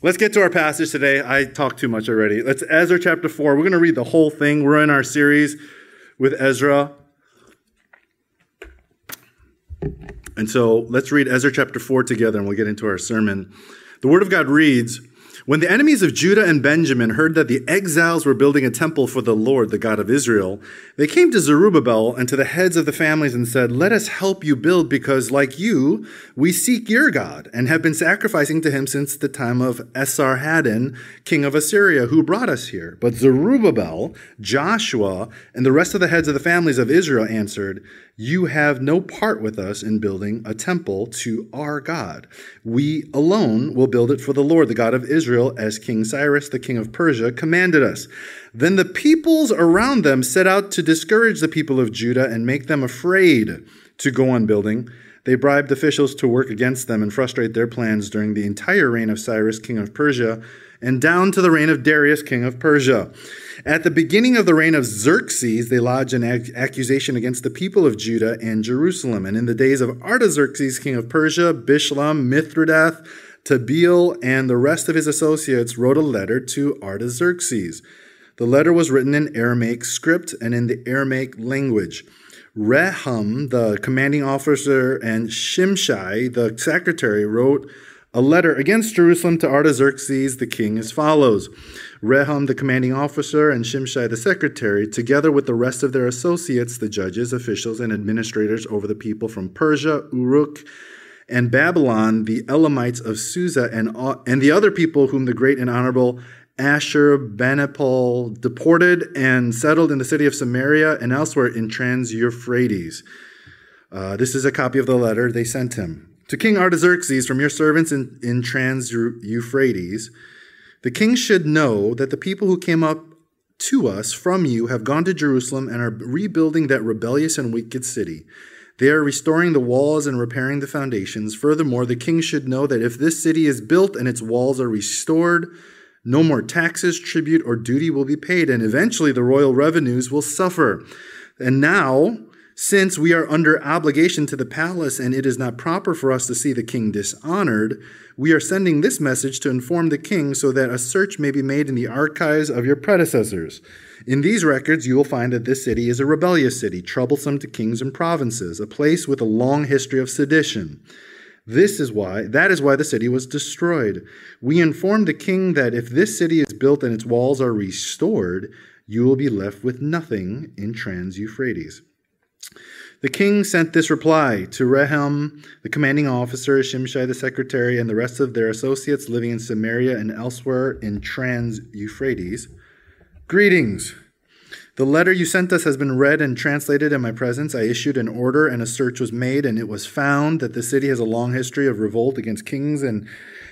Let's get to our passage today. I talked too much already. Let's Ezra chapter 4. We're going to read the whole thing. We're in our series with Ezra. And so let's read Ezra chapter 4 together and we'll get into our sermon. The Word of God reads when the enemies of Judah and Benjamin heard that the exiles were building a temple for the Lord, the God of Israel, they came to Zerubbabel and to the heads of the families and said, Let us help you build, because like you, we seek your God and have been sacrificing to him since the time of Esarhaddon, king of Assyria, who brought us here. But Zerubbabel, Joshua, and the rest of the heads of the families of Israel answered, You have no part with us in building a temple to our God. We alone will build it for the Lord, the God of Israel Israel as King Cyrus, the king of Persia, commanded us. Then the peoples around them set out to discourage the people of Judah and make them afraid to go on building. They bribed officials to work against them and frustrate their plans during the entire reign of Cyrus, king of Persia, and down to the reign of Darius, king of Persia. At the beginning of the reign of Xerxes, they lodged an accusation against the people of Judah and Jerusalem. And in the days of Artaxerxes, king of Persia, Bishlam, Mithredath, Tabeel and the rest of his associates wrote a letter to Artaxerxes. The letter was written in Aramaic script and in the Aramaic language. Rehum, the commanding officer, and Shimshai, the secretary, wrote a letter against Jerusalem to Artaxerxes the king as follows Rehum, the commanding officer, and Shimshai, the secretary, together with the rest of their associates, the judges, officials, and administrators over the people from Persia, Uruk, and Babylon, the Elamites of Susa, and, and the other people whom the great and honorable Ashurbanipal deported and settled in the city of Samaria and elsewhere in Trans Euphrates. Uh, this is a copy of the letter they sent him. To King Artaxerxes, from your servants in, in Trans Euphrates, the king should know that the people who came up to us from you have gone to Jerusalem and are rebuilding that rebellious and wicked city. They are restoring the walls and repairing the foundations. Furthermore, the king should know that if this city is built and its walls are restored, no more taxes, tribute, or duty will be paid, and eventually the royal revenues will suffer. And now, since we are under obligation to the palace and it is not proper for us to see the king dishonored, we are sending this message to inform the king so that a search may be made in the archives of your predecessors. In these records, you will find that this city is a rebellious city, troublesome to kings and provinces, a place with a long history of sedition. This is why, that is why the city was destroyed. We informed the king that if this city is built and its walls are restored, you will be left with nothing in Trans Euphrates. The king sent this reply to Rehum, the commanding officer, Shimshai the secretary, and the rest of their associates living in Samaria and elsewhere in Trans Euphrates. Greetings. The letter you sent us has been read and translated in my presence. I issued an order and a search was made, and it was found that the city has a long history of revolt against kings and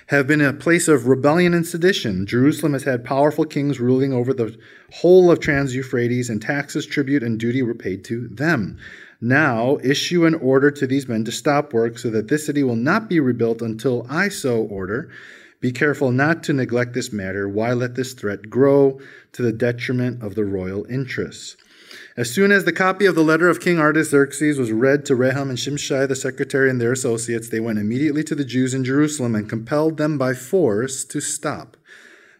have been a place of rebellion and sedition. Jerusalem has had powerful kings ruling over the whole of Trans Euphrates, and taxes, tribute, and duty were paid to them. Now issue an order to these men to stop work so that this city will not be rebuilt until I so order. Be careful not to neglect this matter. Why let this threat grow to the detriment of the royal interests? As soon as the copy of the letter of King Artaxerxes was read to Rehum and Shimshai the secretary and their associates, they went immediately to the Jews in Jerusalem and compelled them by force to stop.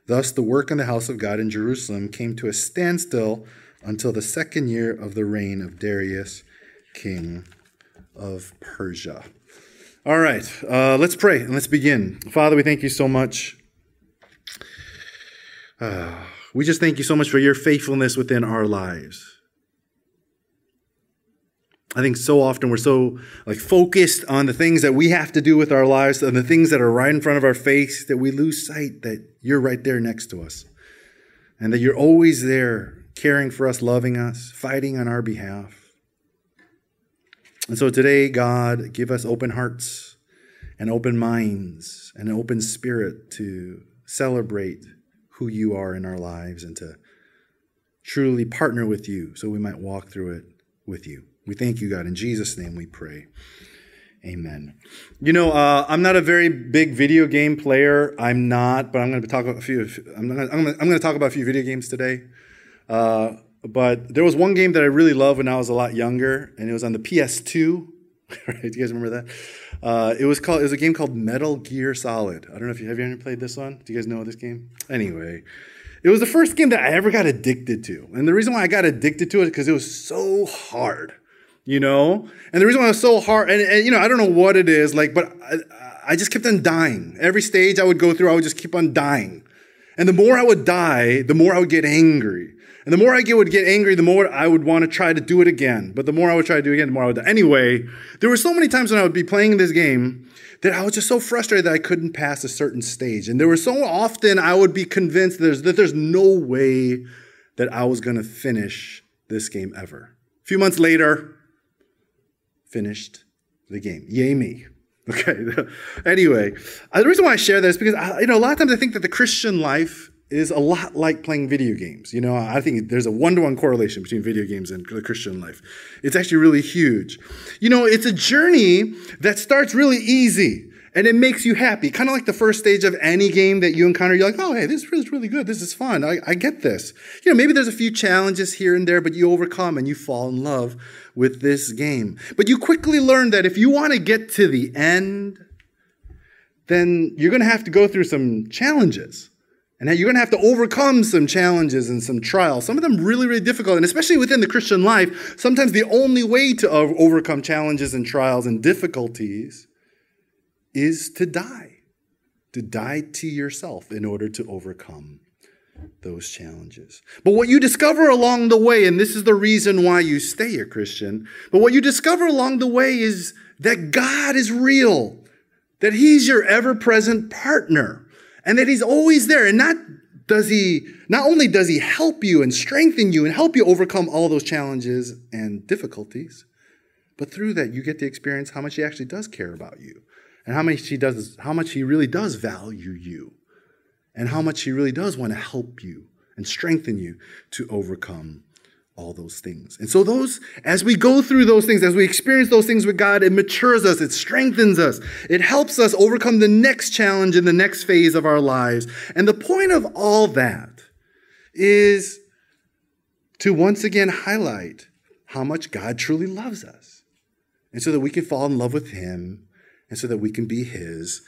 Thus, the work in the house of God in Jerusalem came to a standstill until the second year of the reign of Darius, king of Persia. All right, uh, let's pray and let's begin. Father, we thank you so much. Uh, we just thank you so much for your faithfulness within our lives. I think so often we're so like focused on the things that we have to do with our lives and the things that are right in front of our face that we lose sight that you're right there next to us. And that you're always there caring for us, loving us, fighting on our behalf. And so today, God, give us open hearts and open minds and an open spirit to celebrate who you are in our lives and to truly partner with you so we might walk through it with you. We thank you, God. In Jesus' name we pray. Amen. You know, uh, I'm not a very big video game player. I'm not, but I'm going to talk about a few. I'm going to, talk about a few video games today. Uh, but there was one game that I really loved when I was a lot younger, and it was on the PS2. right? Do you guys remember that? Uh, it was called. It was a game called Metal Gear Solid. I don't know if you have you ever played this one. Do you guys know this game? Anyway, it was the first game that I ever got addicted to, and the reason why I got addicted to it is because it was so hard, you know. And the reason why it was so hard, and, and you know, I don't know what it is, like, but I, I just kept on dying. Every stage I would go through, I would just keep on dying, and the more I would die, the more I would get angry. And the more I would get angry, the more I would want to try to do it again. But the more I would try to do it again, the more I would. Anyway, there were so many times when I would be playing this game that I was just so frustrated that I couldn't pass a certain stage. And there were so often I would be convinced that there's, that there's no way that I was going to finish this game ever. A few months later, finished the game. Yay me. Okay. anyway, uh, the reason why I share this is because I, you know a lot of times I think that the Christian life is a lot like playing video games. You know, I think there's a one to one correlation between video games and the Christian life. It's actually really huge. You know, it's a journey that starts really easy and it makes you happy. Kind of like the first stage of any game that you encounter. You're like, oh, hey, this is really good. This is fun. I, I get this. You know, maybe there's a few challenges here and there, but you overcome and you fall in love with this game. But you quickly learn that if you want to get to the end, then you're going to have to go through some challenges. And you're going to have to overcome some challenges and some trials, some of them really, really difficult. And especially within the Christian life, sometimes the only way to overcome challenges and trials and difficulties is to die, to die to yourself in order to overcome those challenges. But what you discover along the way, and this is the reason why you stay a Christian, but what you discover along the way is that God is real, that He's your ever present partner and that he's always there. And not does he, not only does he help you and strengthen you and help you overcome all those challenges and difficulties, but through that you get to experience how much he actually does care about you and how much he does, how much he really does value you and how much he really does want to help you and strengthen you to overcome all those things. And so those, as we go through those things, as we experience those things with God, it matures us, it strengthens us, it helps us overcome the next challenge in the next phase of our lives. And the point of all that is to once again highlight how much God truly loves us. And so that we can fall in love with Him and so that we can be His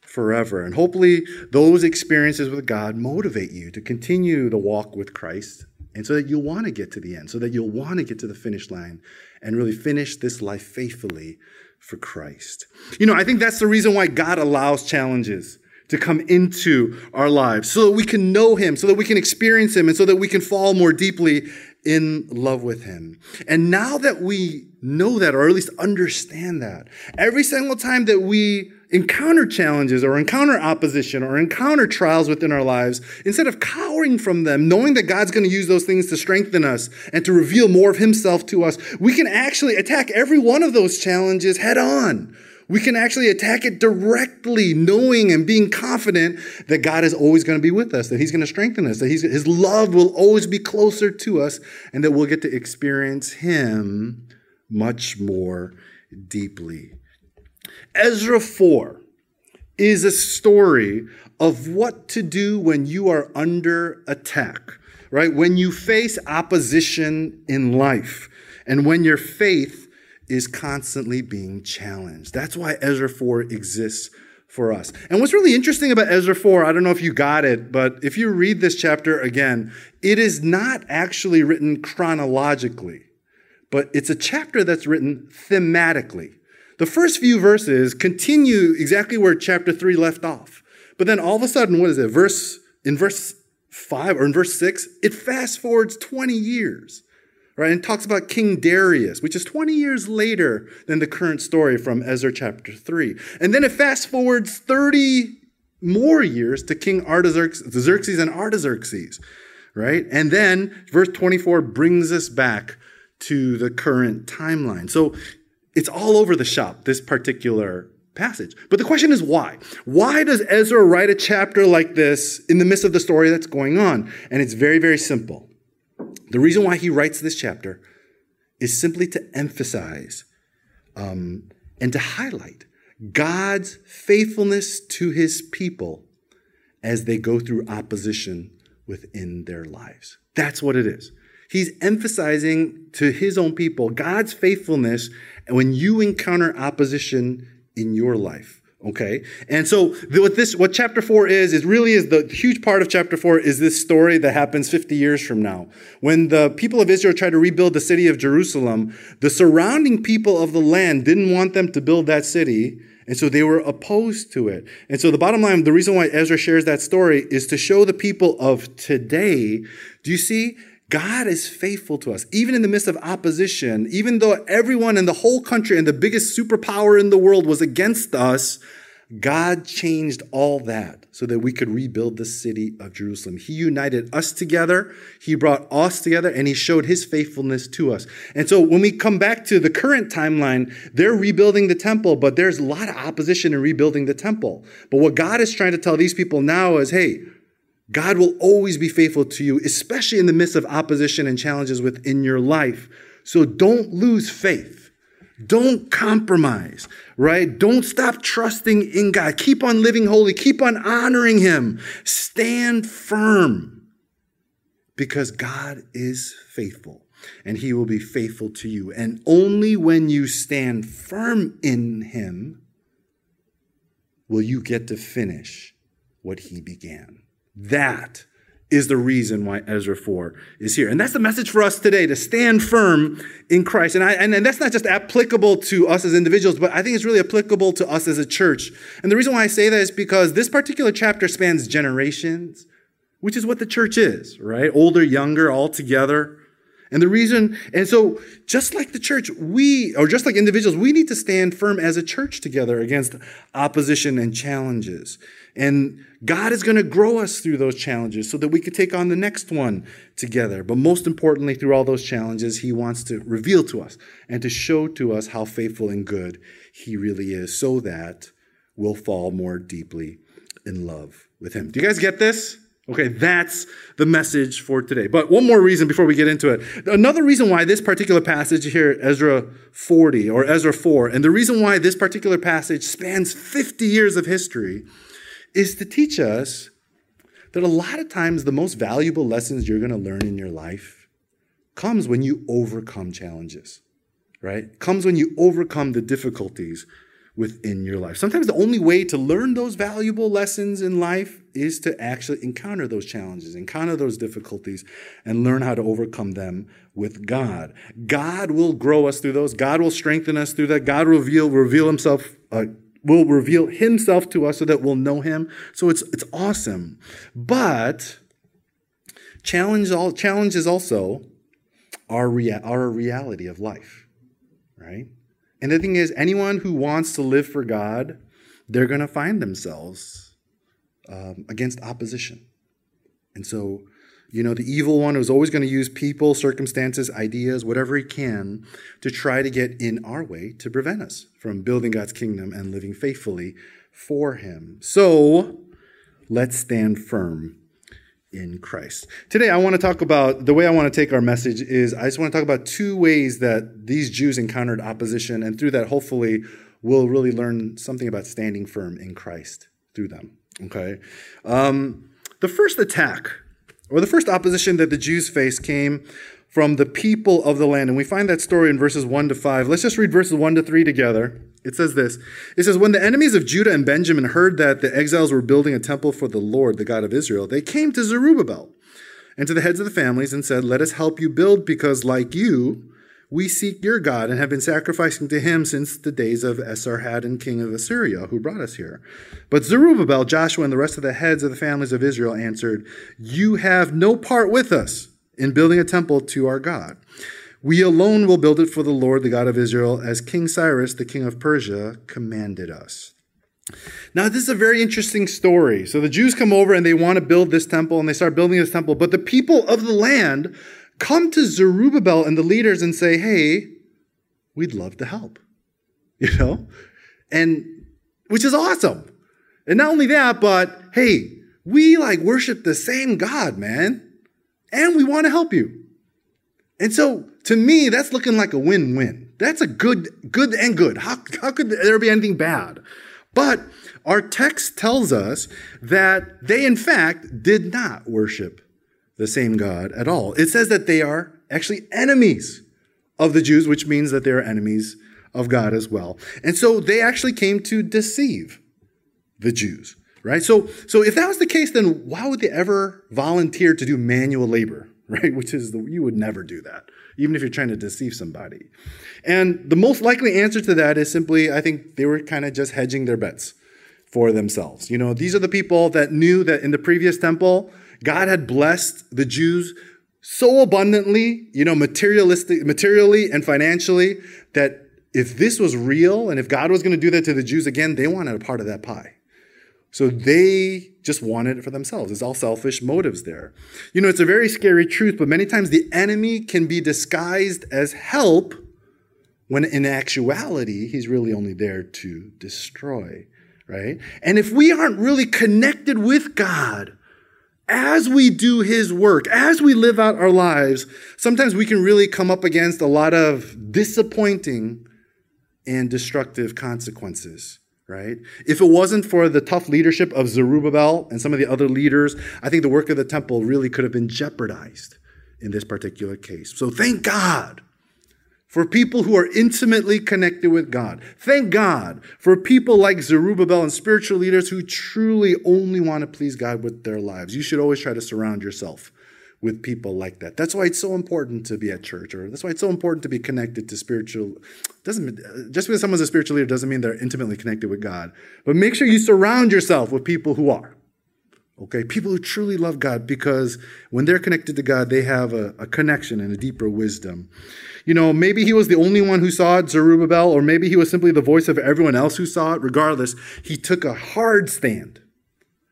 forever. And hopefully, those experiences with God motivate you to continue the walk with Christ and so that you'll want to get to the end, so that you'll want to get to the finish line and really finish this life faithfully for Christ. You know, I think that's the reason why God allows challenges to come into our lives so that we can know Him, so that we can experience Him, and so that we can fall more deeply in love with Him. And now that we know that, or at least understand that, every single time that we encounter challenges or encounter opposition or encounter trials within our lives, instead of cowering from them, knowing that God's going to use those things to strengthen us and to reveal more of Himself to us, we can actually attack every one of those challenges head on. We can actually attack it directly, knowing and being confident that God is always going to be with us, that He's going to strengthen us, that His love will always be closer to us, and that we'll get to experience Him much more deeply. Ezra 4 is a story of what to do when you are under attack, right? When you face opposition in life and when your faith is constantly being challenged. That's why Ezra 4 exists for us. And what's really interesting about Ezra 4, I don't know if you got it, but if you read this chapter again, it is not actually written chronologically, but it's a chapter that's written thematically. The first few verses continue exactly where chapter 3 left off. But then all of a sudden, what is it? Verse in verse 5 or in verse 6, it fast forwards 20 years. Right, and talks about King Darius, which is 20 years later than the current story from Ezra chapter 3. And then it fast forwards 30 more years to King Artaxerxes and Artaxerxes, right? And then verse 24 brings us back to the current timeline. So it's all over the shop, this particular passage. But the question is why? Why does Ezra write a chapter like this in the midst of the story that's going on? And it's very, very simple. The reason why he writes this chapter is simply to emphasize um, and to highlight God's faithfulness to his people as they go through opposition within their lives. That's what it is. He's emphasizing to his own people God's faithfulness when you encounter opposition in your life. Okay. And so what this, what chapter four is, is really is the huge part of chapter four is this story that happens 50 years from now. When the people of Israel tried to rebuild the city of Jerusalem, the surrounding people of the land didn't want them to build that city. And so they were opposed to it. And so the bottom line, the reason why Ezra shares that story is to show the people of today, do you see? God is faithful to us, even in the midst of opposition, even though everyone in the whole country and the biggest superpower in the world was against us. God changed all that so that we could rebuild the city of Jerusalem. He united us together, He brought us together, and He showed His faithfulness to us. And so when we come back to the current timeline, they're rebuilding the temple, but there's a lot of opposition in rebuilding the temple. But what God is trying to tell these people now is hey, God will always be faithful to you, especially in the midst of opposition and challenges within your life. So don't lose faith. Don't compromise, right? Don't stop trusting in God. Keep on living holy. Keep on honoring Him. Stand firm because God is faithful and He will be faithful to you. And only when you stand firm in Him will you get to finish what He began. That is the reason why Ezra 4 is here. And that's the message for us today to stand firm in Christ. And, I, and, and, that's not just applicable to us as individuals, but I think it's really applicable to us as a church. And the reason why I say that is because this particular chapter spans generations, which is what the church is, right? Older, younger, all together. And the reason, and so just like the church, we, or just like individuals, we need to stand firm as a church together against opposition and challenges. And God is going to grow us through those challenges so that we could take on the next one together. But most importantly, through all those challenges, He wants to reveal to us and to show to us how faithful and good He really is so that we'll fall more deeply in love with Him. Do you guys get this? Okay, that's the message for today. But one more reason before we get into it. Another reason why this particular passage here, Ezra 40 or Ezra 4, and the reason why this particular passage spans 50 years of history is to teach us that a lot of times the most valuable lessons you're going to learn in your life comes when you overcome challenges, right? Comes when you overcome the difficulties within your life. Sometimes the only way to learn those valuable lessons in life is to actually encounter those challenges, encounter those difficulties, and learn how to overcome them with God. God will grow us through those. God will strengthen us through that. God will reveal, reveal Himself. Uh, will reveal himself to us so that we'll know him so it's it's awesome but challenge all challenges also our rea- our reality of life right and the thing is, anyone who wants to live for God, they're going to find themselves um, against opposition. And so, you know, the evil one is always going to use people, circumstances, ideas, whatever he can to try to get in our way to prevent us from building God's kingdom and living faithfully for him. So, let's stand firm in Christ. Today, I want to talk about the way I want to take our message is I just want to talk about two ways that these Jews encountered opposition, and through that, hopefully, we'll really learn something about standing firm in Christ through them. Okay? Um, the first attack, or the first opposition that the Jews faced, came from the people of the land. And we find that story in verses 1 to 5. Let's just read verses 1 to 3 together. It says this It says, When the enemies of Judah and Benjamin heard that the exiles were building a temple for the Lord, the God of Israel, they came to Zerubbabel and to the heads of the families and said, Let us help you build, because like you, we seek your God and have been sacrificing to him since the days of Esarhaddon, king of Assyria, who brought us here. But Zerubbabel, Joshua, and the rest of the heads of the families of Israel answered, You have no part with us in building a temple to our God. We alone will build it for the Lord, the God of Israel, as King Cyrus, the king of Persia, commanded us. Now, this is a very interesting story. So the Jews come over and they want to build this temple and they start building this temple, but the people of the land come to Zerubbabel and the leaders and say, Hey, we'd love to help. You know? And which is awesome. And not only that, but hey, we like worship the same God, man. And we want to help you. And so to me, that's looking like a win-win. That's a good, good and good. How, how could there be anything bad? But our text tells us that they, in fact, did not worship the same God at all. It says that they are actually enemies of the Jews, which means that they are enemies of God as well. And so they actually came to deceive the Jews, right? So, so if that was the case, then why would they ever volunteer to do manual labor, right? Which is, the, you would never do that, even if you're trying to deceive somebody. And the most likely answer to that is simply, I think they were kind of just hedging their bets for themselves. You know, these are the people that knew that in the previous temple, God had blessed the Jews so abundantly, you know, materialistic, materially and financially, that if this was real and if God was going to do that to the Jews again, they wanted a part of that pie. So they just wanted it for themselves. It's all selfish motives there. You know, it's a very scary truth, but many times the enemy can be disguised as help when in actuality, he's really only there to destroy, right? And if we aren't really connected with God, as we do his work, as we live out our lives, sometimes we can really come up against a lot of disappointing and destructive consequences, right? If it wasn't for the tough leadership of Zerubbabel and some of the other leaders, I think the work of the temple really could have been jeopardized in this particular case. So thank God for people who are intimately connected with God. Thank God for people like Zerubbabel and spiritual leaders who truly only want to please God with their lives. You should always try to surround yourself with people like that. That's why it's so important to be at church, or that's why it's so important to be connected to spiritual. Doesn't just because someone's a spiritual leader doesn't mean they're intimately connected with God. But make sure you surround yourself with people who are. Okay, people who truly love God because when they're connected to God, they have a, a connection and a deeper wisdom. You know, maybe he was the only one who saw it, Zerubbabel, or maybe he was simply the voice of everyone else who saw it. Regardless, he took a hard stand.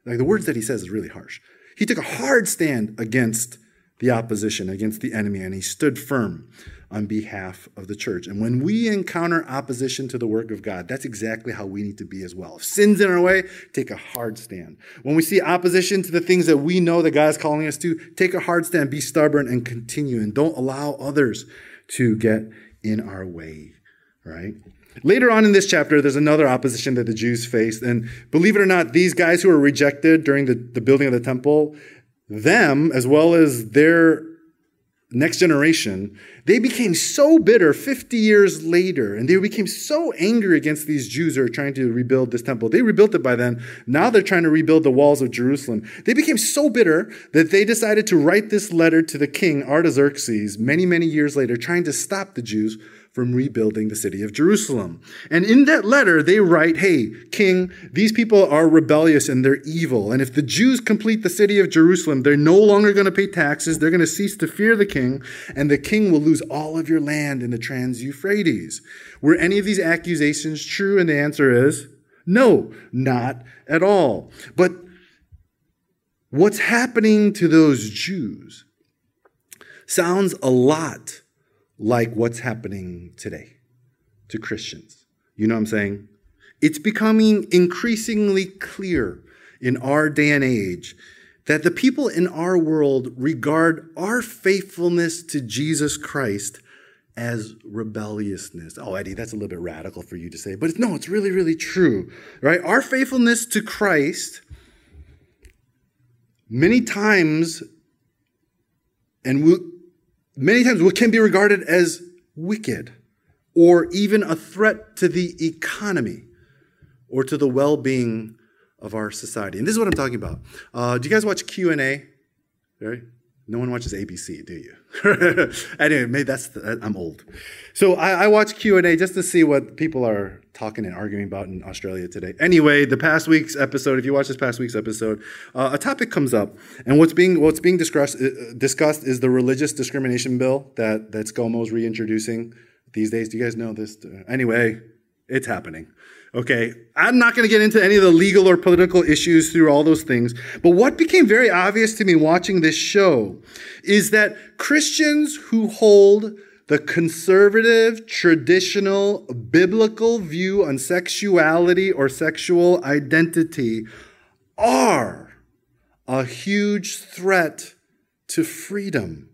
Like the words that he says is really harsh. He took a hard stand against the opposition, against the enemy, and he stood firm on behalf of the church. And when we encounter opposition to the work of God, that's exactly how we need to be as well. If sin's in our way, take a hard stand. When we see opposition to the things that we know that God is calling us to, take a hard stand, be stubborn, and continue. And don't allow others to get in our way, right? Later on in this chapter, there's another opposition that the Jews faced. And believe it or not, these guys who were rejected during the, the building of the temple, them, as well as their next generation, they became so bitter 50 years later, and they became so angry against these Jews who are trying to rebuild this temple. They rebuilt it by then. Now they're trying to rebuild the walls of Jerusalem. They became so bitter that they decided to write this letter to the king Artaxerxes many, many years later, trying to stop the Jews from rebuilding the city of Jerusalem. And in that letter, they write, Hey, king, these people are rebellious and they're evil. And if the Jews complete the city of Jerusalem, they're no longer going to pay taxes. They're going to cease to fear the king, and the king will lose all of your land in the Trans Euphrates. Were any of these accusations true? And the answer is no, not at all. But what's happening to those Jews sounds a lot like what's happening today to Christians. You know what I'm saying? It's becoming increasingly clear in our day and age that the people in our world regard our faithfulness to Jesus Christ as rebelliousness. Oh, Eddie, that's a little bit radical for you to say, but no, it's really, really true, right? Our faithfulness to Christ many times, and we, many times what can be regarded as wicked or even a threat to the economy or to the well-being of our society. And this is what I'm talking about. Uh, do you guys watch Q&A? Right? No one watches ABC, do you? anyway, maybe that's the, I'm old. So I, I watch Q and A just to see what people are talking and arguing about in Australia today. Anyway, the past week's episode, if you watch this past week's episode, uh, a topic comes up, and what's being what's being discussed uh, discussed is the religious discrimination bill that that ScoMo is reintroducing these days. Do you guys know this? Anyway, it's happening. Okay, I'm not going to get into any of the legal or political issues through all those things, but what became very obvious to me watching this show is that Christians who hold the conservative, traditional, biblical view on sexuality or sexual identity are a huge threat to freedom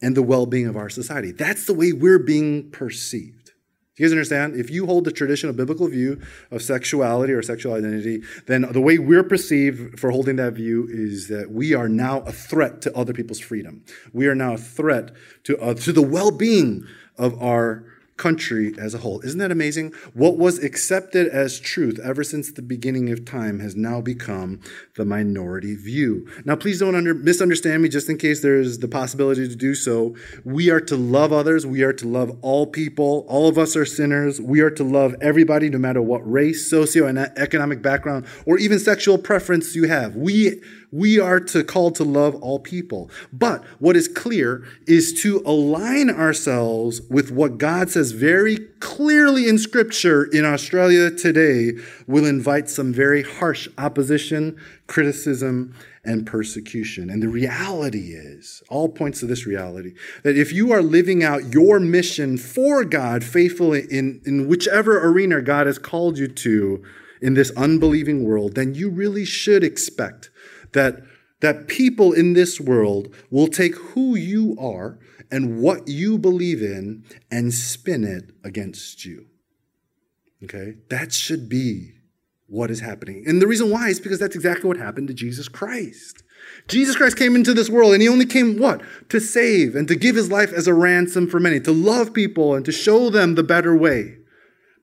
and the well being of our society. That's the way we're being perceived. You guys understand? If you hold the traditional biblical view of sexuality or sexual identity, then the way we're perceived for holding that view is that we are now a threat to other people's freedom. We are now a threat to, uh, to the well being of our country as a whole. Isn't that amazing? What was accepted as truth ever since the beginning of time has now become the minority view. Now, please don't under, misunderstand me just in case there's the possibility to do so. We are to love others. We are to love all people. All of us are sinners. We are to love everybody, no matter what race, socio and economic background, or even sexual preference you have. We we are to call to love all people. But what is clear is to align ourselves with what God says very clearly in Scripture in Australia today will invite some very harsh opposition, criticism, and persecution. And the reality is, all points to this reality, that if you are living out your mission for God faithfully in, in whichever arena God has called you to in this unbelieving world, then you really should expect that, that people in this world will take who you are and what you believe in and spin it against you. Okay? That should be what is happening. And the reason why is because that's exactly what happened to Jesus Christ. Jesus Christ came into this world and he only came what? To save and to give his life as a ransom for many, to love people and to show them the better way.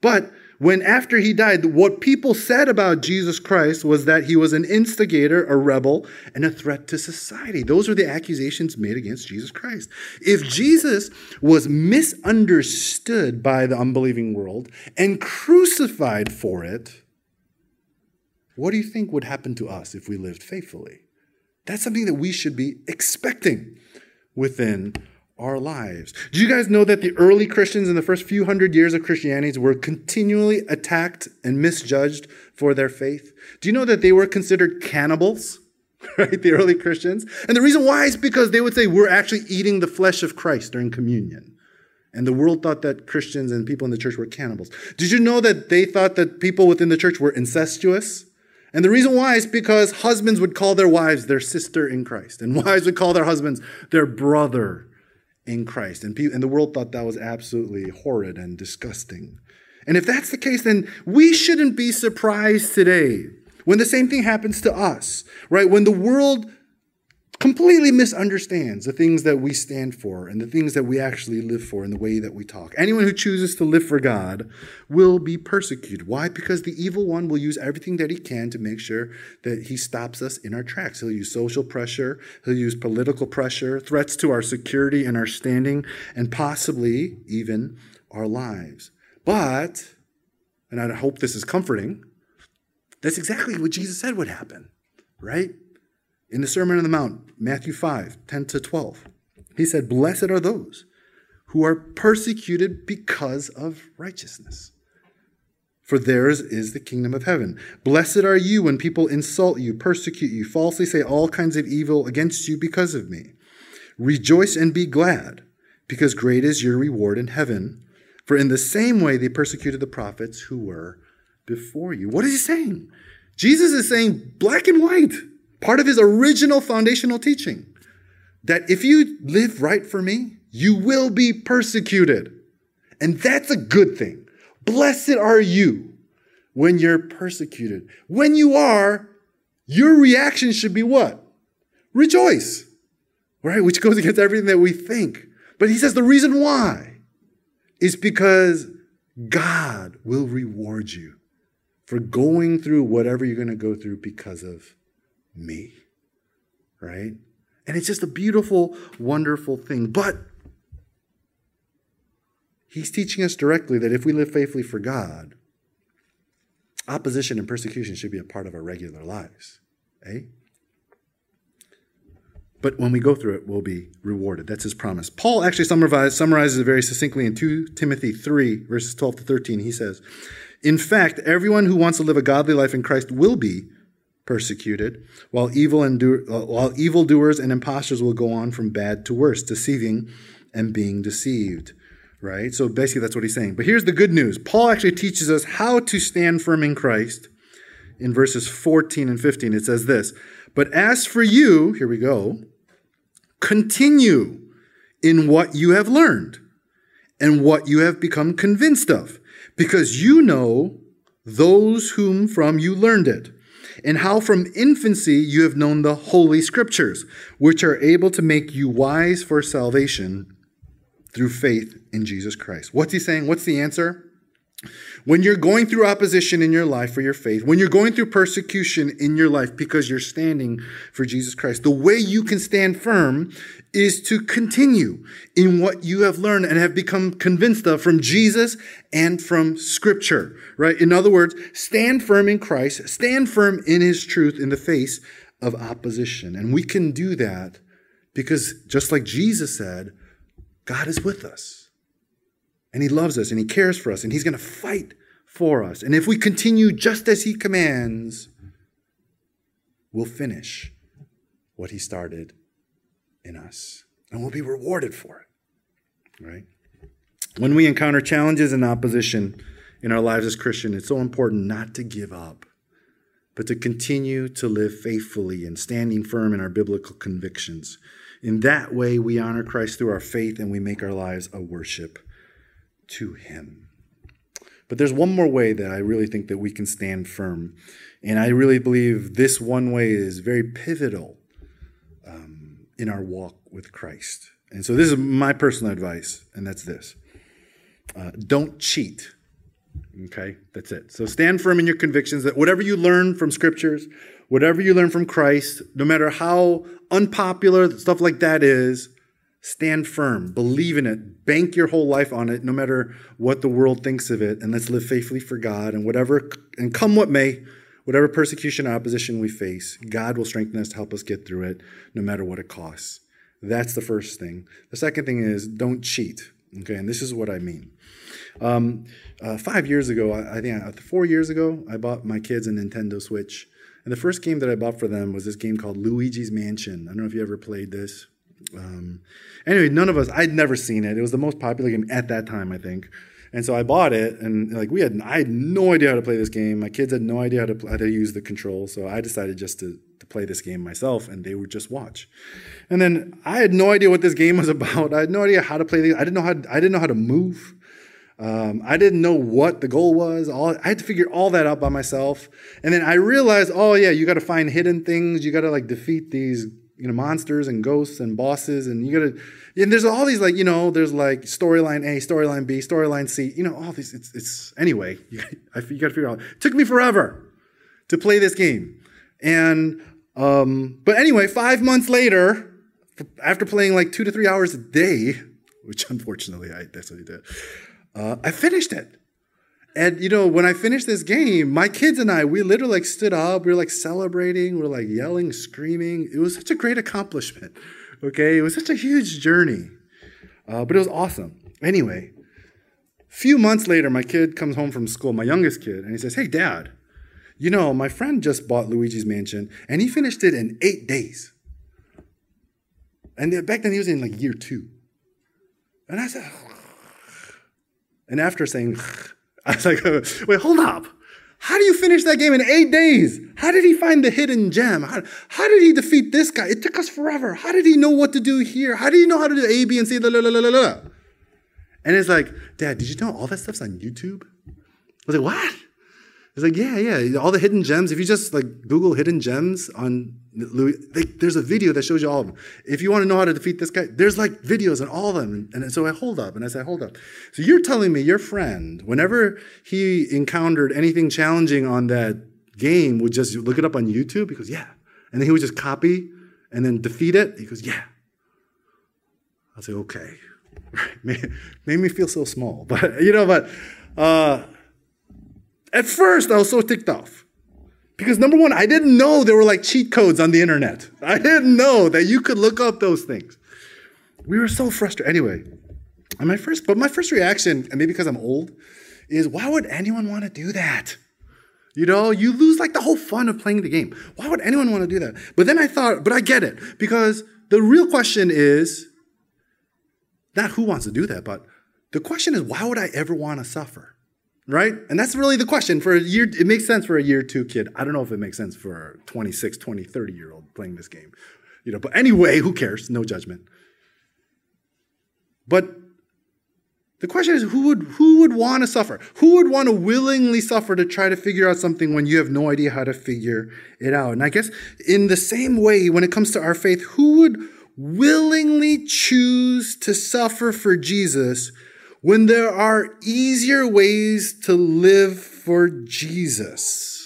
But when after he died, what people said about Jesus Christ was that he was an instigator, a rebel, and a threat to society. Those are the accusations made against Jesus Christ. If Jesus was misunderstood by the unbelieving world and crucified for it, what do you think would happen to us if we lived faithfully? That's something that we should be expecting within our lives. Do you guys know that the early Christians in the first few hundred years of Christianity were continually attacked and misjudged for their faith? Do you know that they were considered cannibals? Right, the early Christians? And the reason why is because they would say we're actually eating the flesh of Christ during communion. And the world thought that Christians and people in the church were cannibals. Did you know that they thought that people within the church were incestuous? And the reason why is because husbands would call their wives their sister in Christ, and wives would call their husbands their brother in Christ. And, people, and the world thought that was absolutely horrid and disgusting. And if that's the case, then we shouldn't be surprised today when the same thing happens to us, right? When the world completely misunderstands the things that we stand for and the things that we actually live for in the way that we talk. Anyone who chooses to live for God will be persecuted. Why? Because the evil one will use everything that he can to make sure that he stops us in our tracks. He'll use social pressure, he'll use political pressure, threats to our security and our standing, and possibly even our lives. But, and I hope this is comforting, that's exactly what Jesus said would happen, right? In the Sermon on the Mount, Matthew 5 10 to 12. He said, Blessed are those who are persecuted because of righteousness, for theirs is the kingdom of heaven. Blessed are you when people insult you, persecute you, falsely say all kinds of evil against you because of me. Rejoice and be glad, because great is your reward in heaven. For in the same way they persecuted the prophets who were before you. What is he saying? Jesus is saying black and white part of his original foundational teaching that if you live right for me, you will be persecuted. And that's a good thing. Blessed are you when you're persecuted. When you are, your reaction should be what? Rejoice, right? Which goes against everything that we think. But he says the reason why is because God will reward you for going through whatever you're going to go through because of me. Right? And it's just a beautiful, wonderful thing. But he's teaching us directly that if we live faithfully for God, opposition and persecution should be a part of our regular lives. Eh? But when we go through it, we'll be rewarded. That's his promise. Paul actually summarizes it very succinctly in 2 Timothy 3, verses 12 to 13. He says, In fact, everyone who wants to live a godly life in Christ will be persecuted, while evil and uh, while evildoers and impostors will go on from bad to worse, deceiving and being deceived. Right? So basically that's what he's saying. But here's the good news. Paul actually teaches us how to stand firm in Christ in verses 14 and 15. It says this, "But as for you, here we go, continue in what you have learned and what you have become convinced of, because you know those whom from you learned it." And how from infancy you have known the Holy Scriptures, which are able to make you wise for salvation through faith in Jesus Christ. What's he saying? What's the answer? When you're going through opposition in your life for your faith, when you're going through persecution in your life because you're standing for Jesus Christ, the way you can stand firm is to continue in what you have learned and have become convinced of from Jesus and from Scripture, right? In other words, stand firm in Christ, stand firm in His truth in the face of opposition. And we can do that because, just like Jesus said, God is with us and He loves us and He cares for us and He's going to fight for us. And if we continue just as He commands, we'll finish what He started in us and we'll be rewarded for it. Right? When we encounter challenges and opposition in our lives as Christians, it's so important not to give up, but to continue to live faithfully and standing firm in our biblical convictions. In that way, we honor Christ through our faith and we make our lives a worship to him. But there's one more way that I really think that we can stand firm. And I really believe this one way is very pivotal um, in our walk with Christ. And so this is my personal advice, and that's this uh, don't cheat. Okay, that's it. So stand firm in your convictions that whatever you learn from scriptures, whatever you learn from Christ, no matter how unpopular stuff like that is, Stand firm, believe in it, bank your whole life on it, no matter what the world thinks of it, and let's live faithfully for God. And whatever, and come what may, whatever persecution, or opposition we face, God will strengthen us to help us get through it, no matter what it costs. That's the first thing. The second thing is don't cheat. Okay, and this is what I mean. Um, uh, five years ago, I, I think uh, four years ago, I bought my kids a Nintendo Switch. And the first game that I bought for them was this game called Luigi's Mansion. I don't know if you ever played this. Um, anyway, none of us, I'd never seen it. It was the most popular game at that time, I think. And so I bought it, and like we had, I had no idea how to play this game. My kids had no idea how to how to use the control. So I decided just to to play this game myself, and they would just watch. And then I had no idea what this game was about. I had no idea how to play. The, I didn't know how. To, I didn't know how to move. Um, I didn't know what the goal was. All I had to figure all that out by myself. And then I realized, oh yeah, you got to find hidden things. You got to like defeat these you know monsters and ghosts and bosses and you gotta and there's all these like you know there's like storyline a storyline b storyline c you know all these it's, it's anyway you, you gotta figure out. It took me forever to play this game and um but anyway five months later after playing like two to three hours a day which unfortunately i that's what i did uh, i finished it and you know, when I finished this game, my kids and I, we literally like stood up, we were like celebrating, we are like yelling, screaming. It was such a great accomplishment. Okay, it was such a huge journey, uh, but it was awesome. Anyway, a few months later, my kid comes home from school, my youngest kid, and he says, "Hey, Dad, you know, my friend just bought Luigi's Mansion, and he finished it in eight days. And back then, he was in like year two. And I said, and after saying, I was like, wait, hold up. How do you finish that game in eight days? How did he find the hidden gem? How, how did he defeat this guy? It took us forever. How did he know what to do here? How did he know how to do A, B, and C? La, la, la, la, la. And it's like, Dad, did you know all that stuff's on YouTube? I was like, what? It's like, yeah, yeah, all the hidden gems. If you just like Google hidden gems on Louis, they, there's a video that shows you all of them. If you want to know how to defeat this guy, there's like videos on all of them. And, and so I hold up and I say, hold up. So you're telling me your friend, whenever he encountered anything challenging on that game, would just look it up on YouTube? He goes, yeah. And then he would just copy and then defeat it. He goes, yeah. I'll say, okay. made, made me feel so small. But, you know, but, uh, at first, I was so ticked off. Because number one, I didn't know there were like cheat codes on the internet. I didn't know that you could look up those things. We were so frustrated. Anyway, and my first, but my first reaction, and maybe because I'm old, is why would anyone want to do that? You know, you lose like the whole fun of playing the game. Why would anyone want to do that? But then I thought, but I get it because the real question is not who wants to do that, but the question is why would I ever want to suffer? Right? And that's really the question for a year. It makes sense for a year two kid. I don't know if it makes sense for a 26, 20, 30 year old playing this game. You know, but anyway, who cares? No judgment. But the question is who would who would want to suffer? Who would want to willingly suffer to try to figure out something when you have no idea how to figure it out? And I guess in the same way when it comes to our faith, who would willingly choose to suffer for Jesus when there are easier ways to live for Jesus?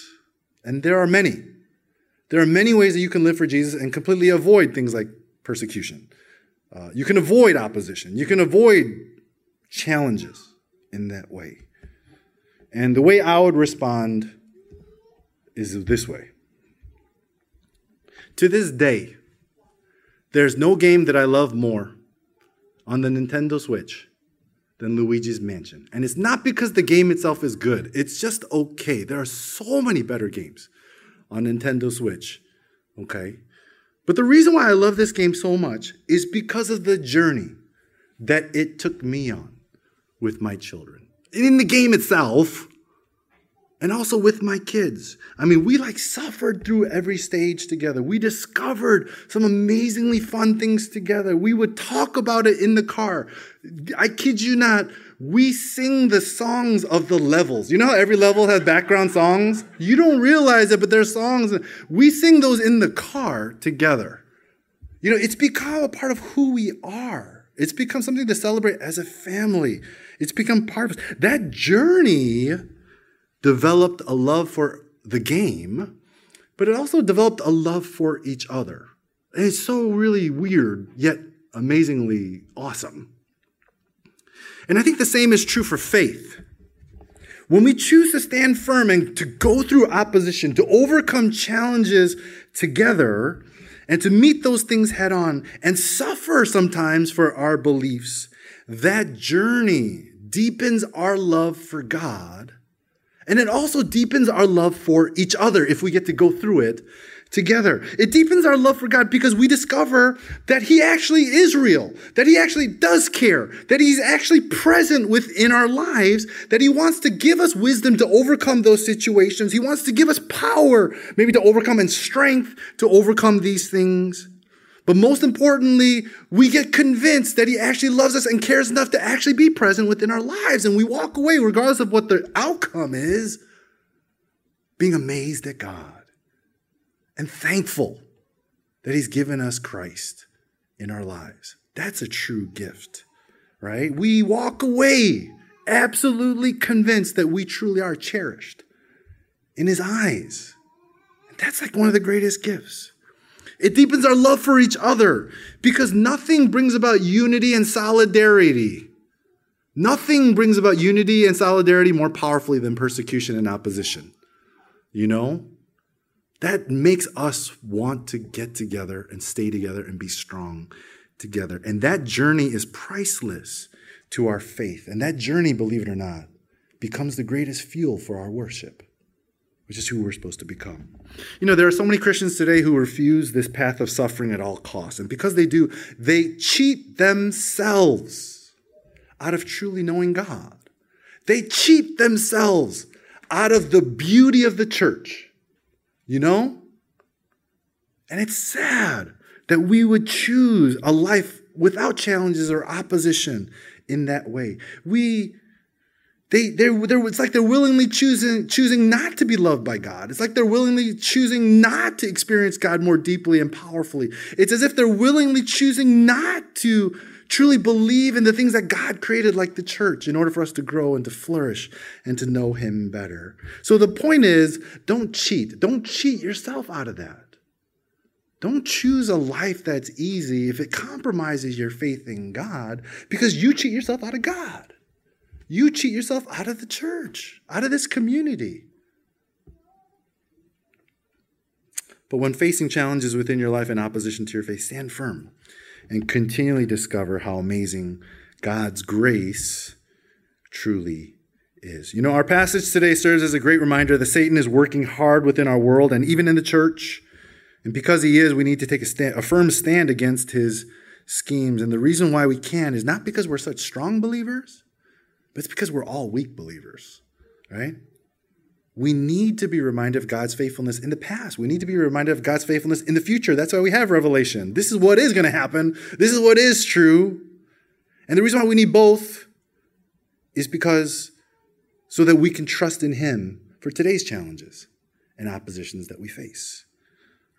And there are many. There are many ways that you can live for Jesus and completely avoid things like persecution. Uh, you can avoid opposition. You can avoid challenges in that way. And the way I would respond is this way. To this day, there's no game that I love more on the Nintendo Switch than Luigi's Mansion. And it's not because the game itself is good, it's just okay. There are so many better games on Nintendo Switch, okay? But the reason why I love this game so much is because of the journey that it took me on with my children. In the game itself, and also with my kids. I mean, we like suffered through every stage together. We discovered some amazingly fun things together. We would talk about it in the car. I kid you not, we sing the songs of the levels. You know how every level has background songs? You don't realize it, but there's songs. We sing those in the car together. You know, it's become a part of who we are. It's become something to celebrate as a family. It's become part of us. That journey developed a love for the game, but it also developed a love for each other. And it's so really weird, yet amazingly awesome. And I think the same is true for faith. When we choose to stand firm and to go through opposition, to overcome challenges together, and to meet those things head on and suffer sometimes for our beliefs, that journey deepens our love for God and it also deepens our love for each other if we get to go through it together. It deepens our love for God because we discover that He actually is real, that He actually does care, that He's actually present within our lives, that He wants to give us wisdom to overcome those situations. He wants to give us power, maybe to overcome and strength to overcome these things. But most importantly, we get convinced that He actually loves us and cares enough to actually be present within our lives. And we walk away, regardless of what the outcome is, being amazed at God and thankful that He's given us Christ in our lives. That's a true gift, right? We walk away absolutely convinced that we truly are cherished in His eyes. That's like one of the greatest gifts. It deepens our love for each other because nothing brings about unity and solidarity. Nothing brings about unity and solidarity more powerfully than persecution and opposition. You know? That makes us want to get together and stay together and be strong together. And that journey is priceless to our faith. And that journey, believe it or not, becomes the greatest fuel for our worship which is who we're supposed to become. You know, there are so many Christians today who refuse this path of suffering at all costs. And because they do, they cheat themselves out of truly knowing God. They cheat themselves out of the beauty of the church. You know? And it's sad that we would choose a life without challenges or opposition in that way. We they, they're, they're, it's like they're willingly choosing, choosing not to be loved by God. It's like they're willingly choosing not to experience God more deeply and powerfully. It's as if they're willingly choosing not to truly believe in the things that God created, like the church, in order for us to grow and to flourish and to know Him better. So the point is don't cheat. Don't cheat yourself out of that. Don't choose a life that's easy if it compromises your faith in God because you cheat yourself out of God you cheat yourself out of the church, out of this community. But when facing challenges within your life in opposition to your faith, stand firm and continually discover how amazing God's grace truly is. You know, our passage today serves as a great reminder that Satan is working hard within our world and even in the church. And because he is, we need to take a, stand, a firm stand against his schemes. And the reason why we can is not because we're such strong believers, but it's because we're all weak believers, right? We need to be reminded of God's faithfulness in the past. We need to be reminded of God's faithfulness in the future. That's why we have Revelation. This is what is going to happen. This is what is true. And the reason why we need both is because so that we can trust in Him for today's challenges and oppositions that we face,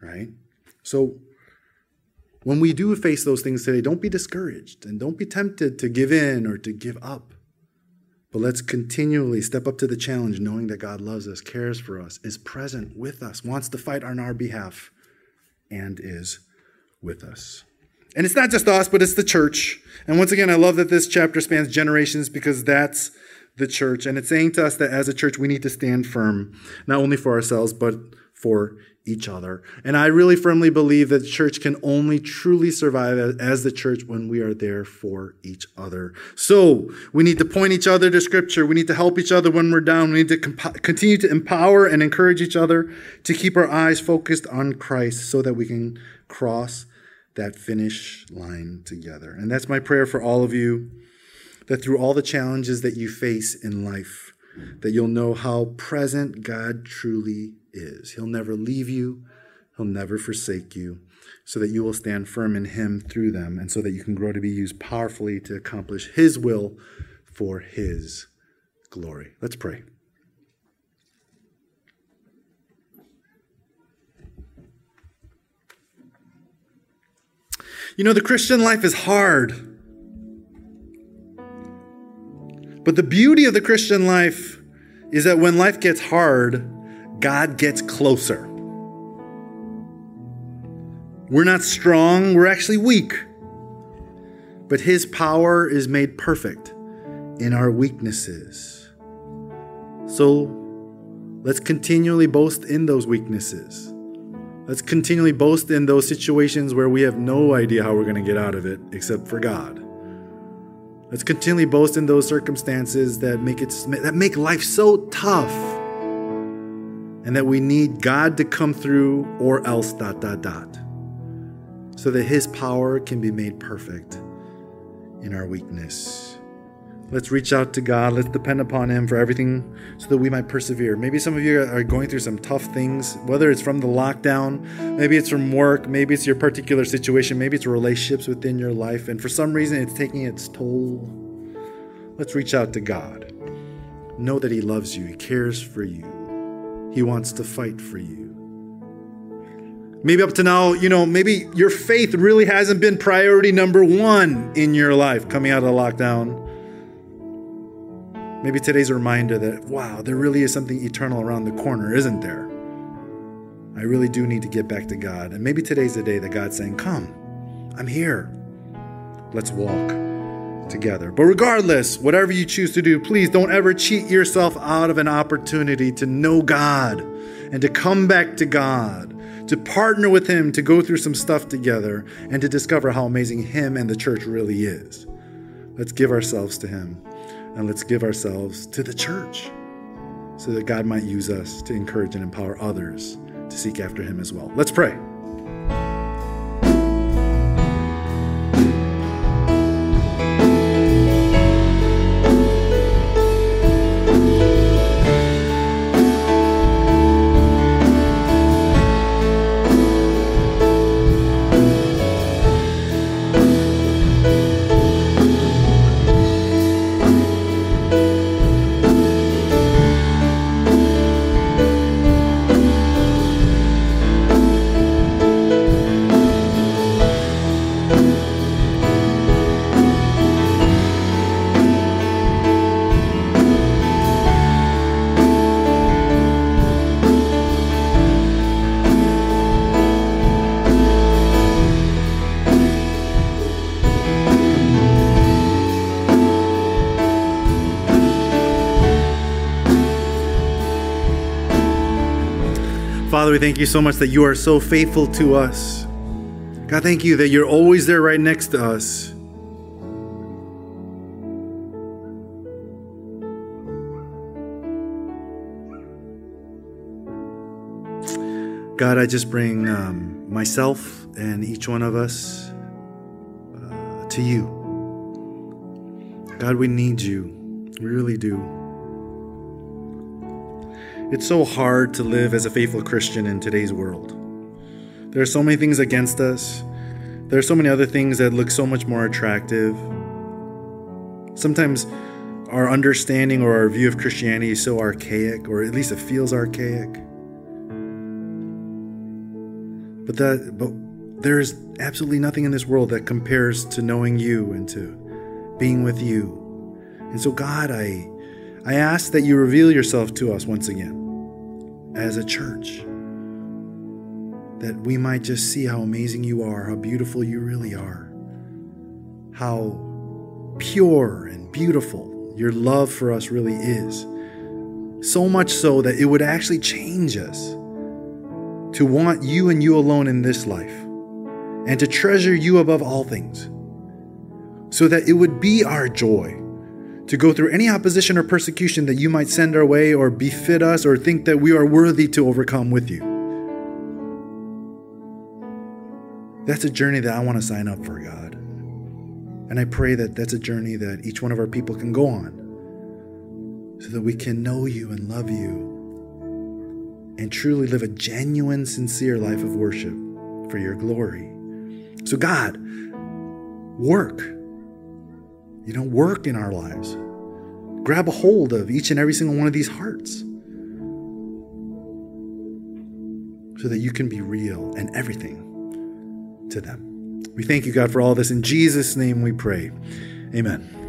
right? So when we do face those things today, don't be discouraged and don't be tempted to give in or to give up. But let's continually step up to the challenge, knowing that God loves us, cares for us, is present with us, wants to fight on our behalf, and is with us. And it's not just us, but it's the church. And once again, I love that this chapter spans generations because that's the church. And it's saying to us that as a church, we need to stand firm, not only for ourselves, but for each other. And I really firmly believe that the church can only truly survive as the church when we are there for each other. So we need to point each other to scripture. We need to help each other when we're down. We need to comp- continue to empower and encourage each other to keep our eyes focused on Christ so that we can cross that finish line together. And that's my prayer for all of you that through all the challenges that you face in life, that you'll know how present God truly is. He'll never leave you, He'll never forsake you, so that you will stand firm in Him through them, and so that you can grow to be used powerfully to accomplish His will for His glory. Let's pray. You know, the Christian life is hard. But the beauty of the Christian life is that when life gets hard, God gets closer. We're not strong, we're actually weak. But His power is made perfect in our weaknesses. So let's continually boast in those weaknesses. Let's continually boast in those situations where we have no idea how we're going to get out of it except for God. Let's continually boast in those circumstances that make it that make life so tough and that we need God to come through or else dot dot dot so that his power can be made perfect in our weakness. Let's reach out to God. Let's depend upon Him for everything so that we might persevere. Maybe some of you are going through some tough things, whether it's from the lockdown, maybe it's from work, maybe it's your particular situation, maybe it's relationships within your life, and for some reason it's taking its toll. Let's reach out to God. Know that He loves you, He cares for you, he wants to fight for you. Maybe up to now, you know, maybe your faith really hasn't been priority number one in your life coming out of the lockdown. Maybe today's a reminder that, wow, there really is something eternal around the corner, isn't there? I really do need to get back to God. And maybe today's the day that God's saying, Come, I'm here. Let's walk together. But regardless, whatever you choose to do, please don't ever cheat yourself out of an opportunity to know God and to come back to God, to partner with Him, to go through some stuff together, and to discover how amazing Him and the church really is. Let's give ourselves to Him and let's give ourselves to the church so that God might use us to encourage and empower others to seek after Him as well. Let's pray. Father, we thank you so much that you are so faithful to us. God, thank you that you're always there right next to us. God, I just bring um, myself and each one of us uh, to you. God, we need you. We really do. It's so hard to live as a faithful Christian in today's world. There are so many things against us. There are so many other things that look so much more attractive. Sometimes our understanding or our view of Christianity is so archaic, or at least it feels archaic. But that but there is absolutely nothing in this world that compares to knowing you and to being with you. And so, God, I, I ask that you reveal yourself to us once again as a church, that we might just see how amazing you are, how beautiful you really are, how pure and beautiful your love for us really is. So much so that it would actually change us to want you and you alone in this life and to treasure you above all things, so that it would be our joy to go through any opposition or persecution that you might send our way or befit us or think that we are worthy to overcome with you. That's a journey that I want to sign up for, God. And I pray that that's a journey that each one of our people can go on so that we can know you and love you and truly live a genuine, sincere life of worship for your glory. So, God, work. You know, work in our lives. Grab a hold of each and every single one of these hearts so that you can be real and everything to them. We thank you, God, for all this. In Jesus' name we pray. Amen.